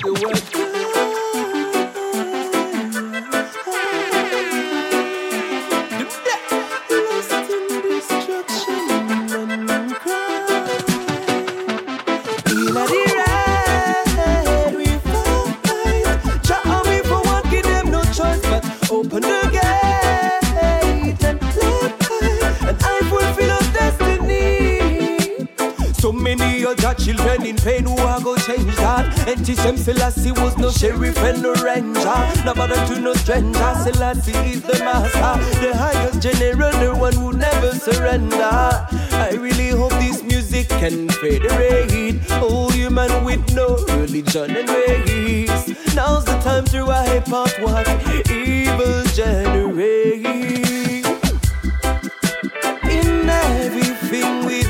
the world. sheriff and the ranger. No bother to no stranger. Selassie is the master, the highest general, the one who never surrender. I really hope this music can federate all human with no religion and race. Now's the time to wipe out what evil generates. In everything we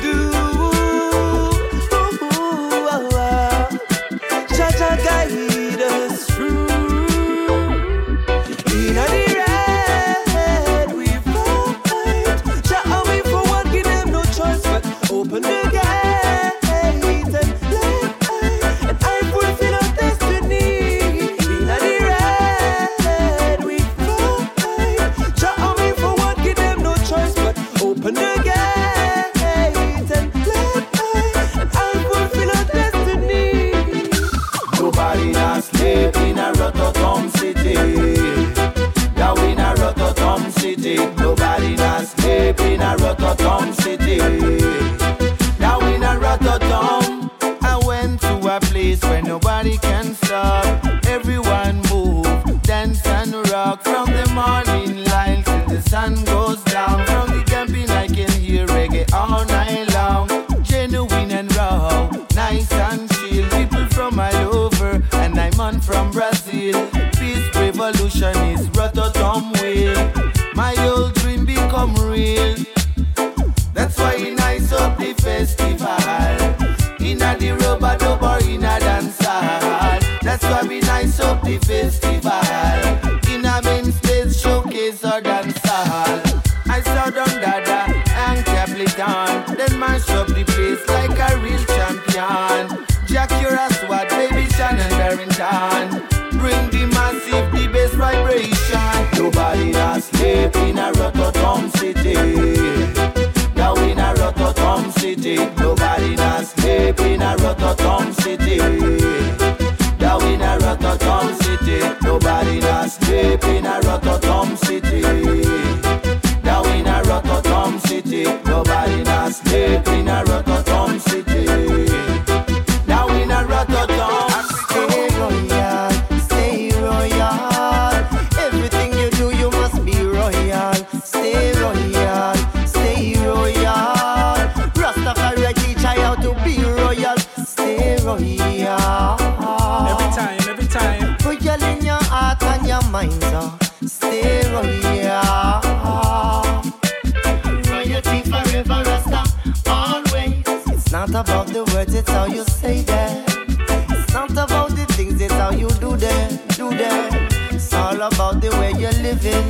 festival. Inna the rubber dub or inna dance hall. That's why we nice up the festival. Inna main stage showcase or dance hall. I saw Don Dada and Capleton. Then mash up the place like a real champion. Jack your ass baby Shannon Barrington. city. Down in a Rotterdam city. Nobody not sleep in a Rotterdam city. it's how you say that. It's not about the things, it's how you do them, do them. It's all about the way you're living.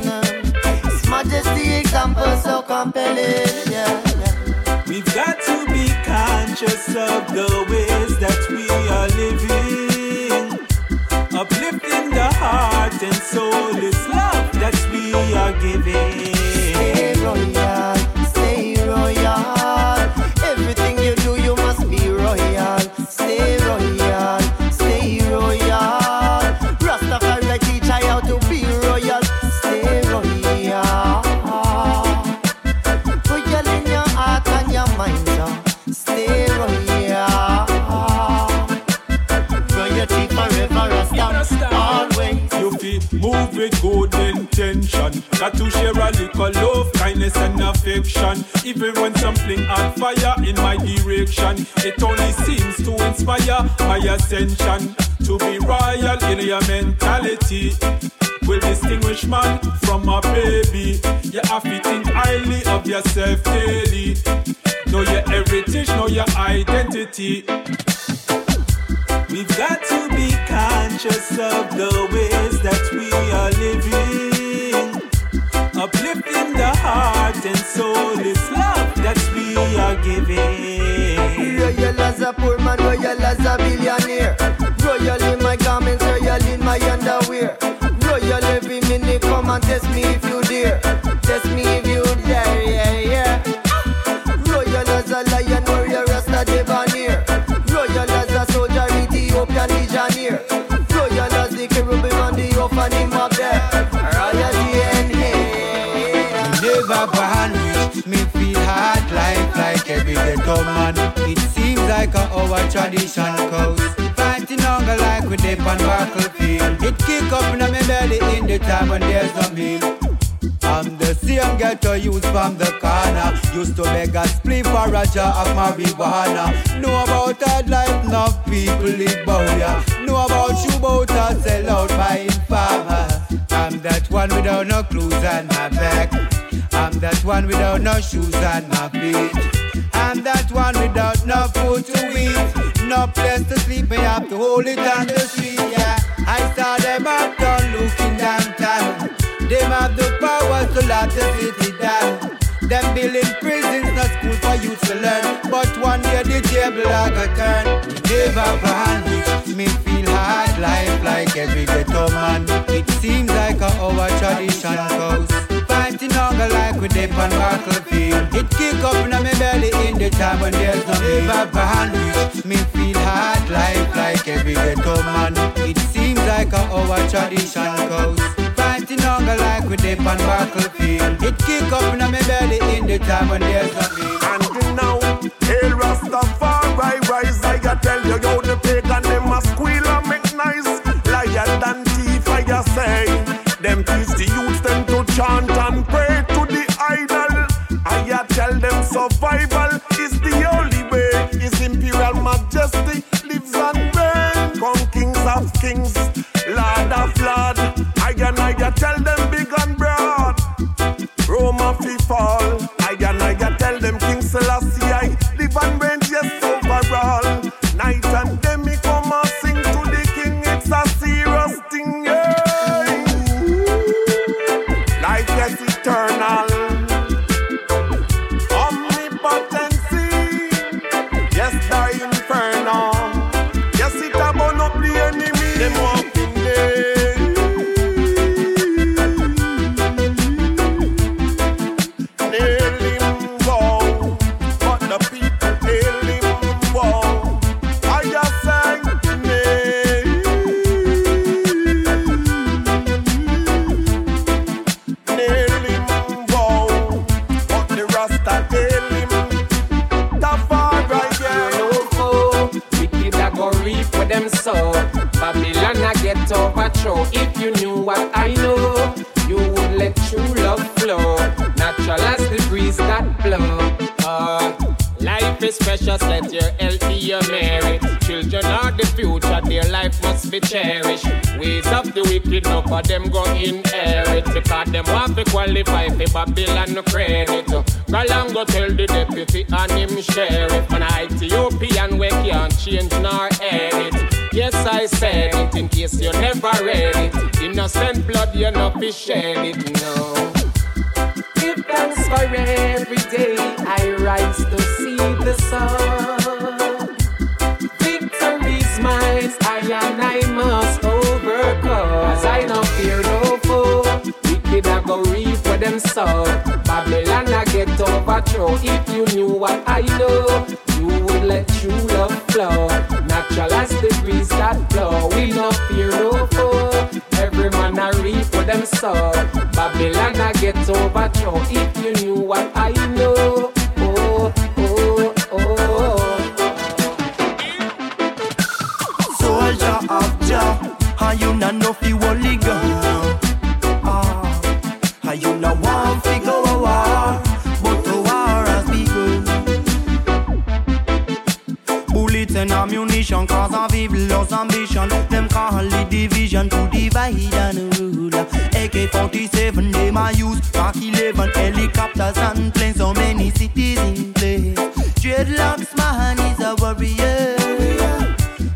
It's majesty example so compelling, yeah, yeah. We've got to be conscious of the way. Even when something on fire in my direction, it only seems to inspire my ascension. To be royal in your mentality will distinguish man from a baby. You have to think highly of yourself daily. Know your heritage, know your identity. We've got to be conscious of the ways that we are living uplifting the heart and soul. It's love that we are giving. Royal as a poor man, royal as a billionaire. Our tradition goes. Fighting hunger like we dip on battlefield. It kick up in my belly in the time when there's no meal. I'm the same ghetto youth from the corner. Used to beg a split for a jar of marijuana. Know about that life, enough people live bout ya. Know about you bout a sell out by informer. I'm that one without no clothes on my back. I'm that one without no shoes on my feet. I'm that one without no food to eat. No place to sleep, I have to hold it on the street, yeah. I saw them up done looking downtown. Them have the power to lock the city down. Them building prisons, not school for youth to learn. But one day the table I got turn. Never vanish, me feel hard life like every ghetto man. It seems like a our tradition goes. Fighting like we dip on battlefield. It kick up in my belly in the time when there's no never vanish. Me feel hard life like every ghetto man. It seems like a our tradition goes fighting hunger like we dip on battlefield. It kick up in my belly in the time when of be. Ways of the wicked, no for them go inherit. Because them want to qualify for Babylon credit. Go along go tell the deputy and him sheriff. An Ethiopian we can't change nor edit. Yes, I said it in case you never read it. Innocent blood, you not be shed it, no. Give thanks for every day I rise to see the sun. Victory's I and overthrow. If you knew what I know, you would let true love flow. Natural as the breeze that blow. We no fear no foe. Every man I reap for them sow. Babylon I get overthrow. If you knew what I ammunition cause of evil lost ambition. Them call it division to divide and rule. AK-47 they my use, Mark 11 helicopters and planes. So many cities in place. Dreadlocks man is a warrior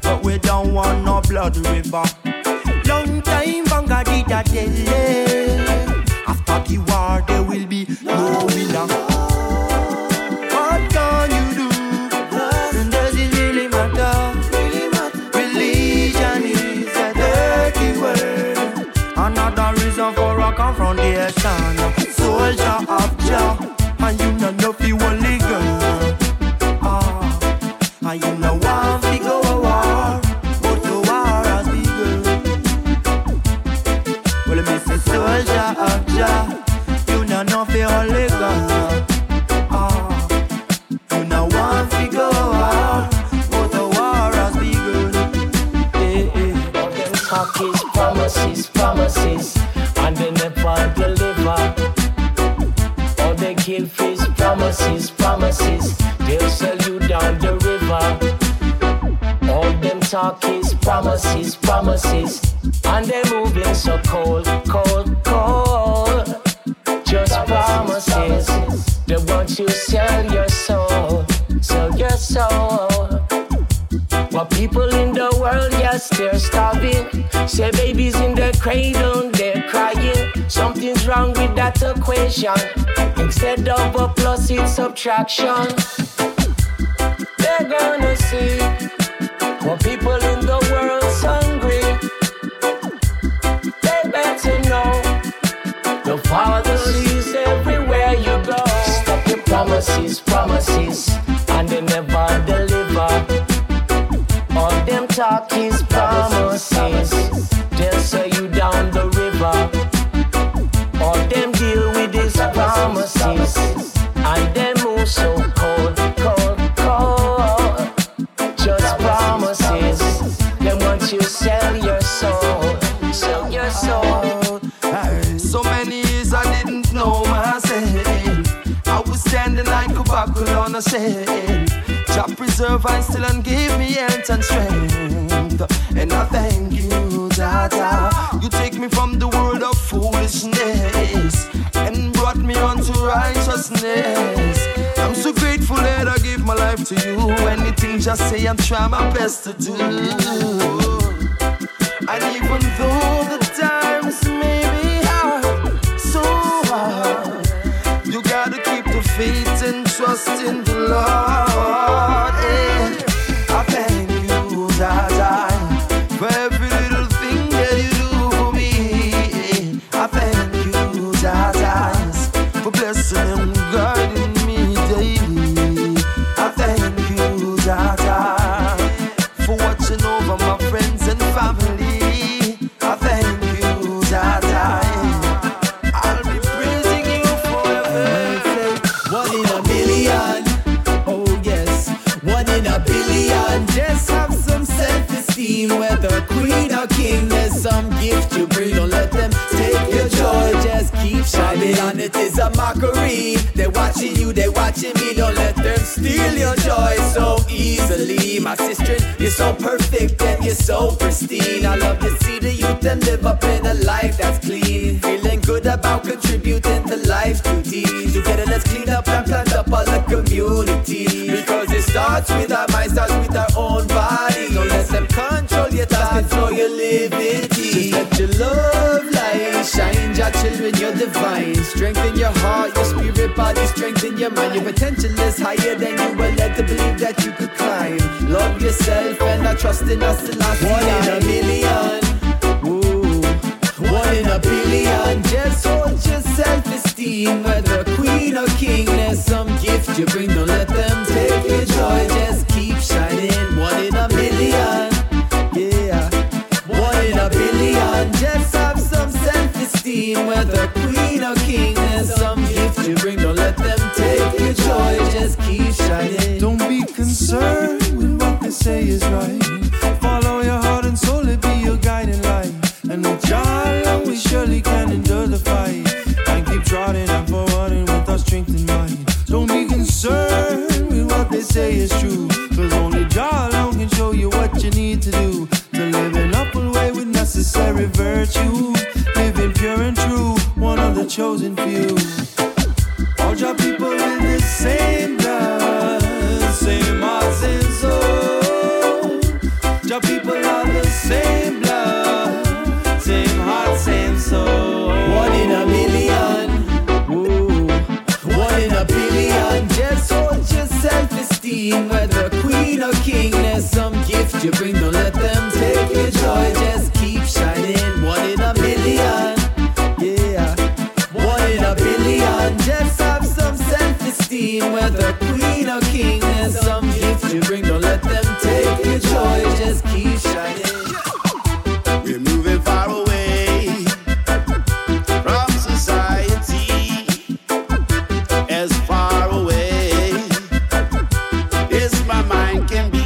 but we don't want no blood river. Long time Banga did a tell. After the war there will lesson. Soldier of Jah, and you not know fi only girl. Ah, and you know want fi go a war, but the war has begun. Well, me say soldier of Jah, you not know fi only girl. Ah, you know want fi go war, but the war has begun. Hey, eh, eh. hey. All them promises, promises and they never deliver. All they give is promises, promises. They'll sell you down the river. All them talk is promises, promises, and they're moving so cold, cold, cold. Just promises. They want you sell your soul, sell your soul. But people in the world, yes, they're starving. Say babies in the cradle. Something's wrong with that equation. Of a plus, it's subtraction. They're gonna see what people in the world's hungry. They better know the Father sees everywhere you go. Stop your promises, promises, and they never deliver. All them talk is promises. They'll sell you down the river. And still and give me health and strength. And I thank you, Tata. You take me from the world of foolishness and brought me onto righteousness. I'm so grateful that I give my life to you. Anything just say I'm trying my best to do. And even though the times may be hard, so hard, you gotta keep the faith and trust in the Lord. Perfect and you're so pristine. I love to see the youth and live up in a life that's clean. Feeling good about contributing to life's duties. Together, let's clean up and plant up all the community. Because it starts with our mind, starts with our own body. Don't let them control your thoughts, control your liberty. Just let your love shine, your children, you're divine. Strengthen your heart, your spirit, body, strengthen your mind. Your potential is higher than you were led to believe that you could climb. Love yourself and not trust in us the last one in a million. Ooh. One in a billion, just hold your self-esteem Whether queen or king, there's some gift you bring Don't let them self-esteem queen or king, there's some gift you bring Don't let them take your joy, just keep shining Don't be concerned with what they say is right. Follow your heart and soul, it be your guiding light. And with Jah we surely can endure the fight. And keep trotting and forwarding with our strength in mind. Don't be concerned with what they say is true. You bring. Don't let them take your joy. Just keep shining. One in a million. Yeah. One in a billion. Just have some self-esteem. Whether queen or king, there's some gift you bring. Don't let them take your joy. Just keep shining. We're moving far away from society, as far away as my mind can be.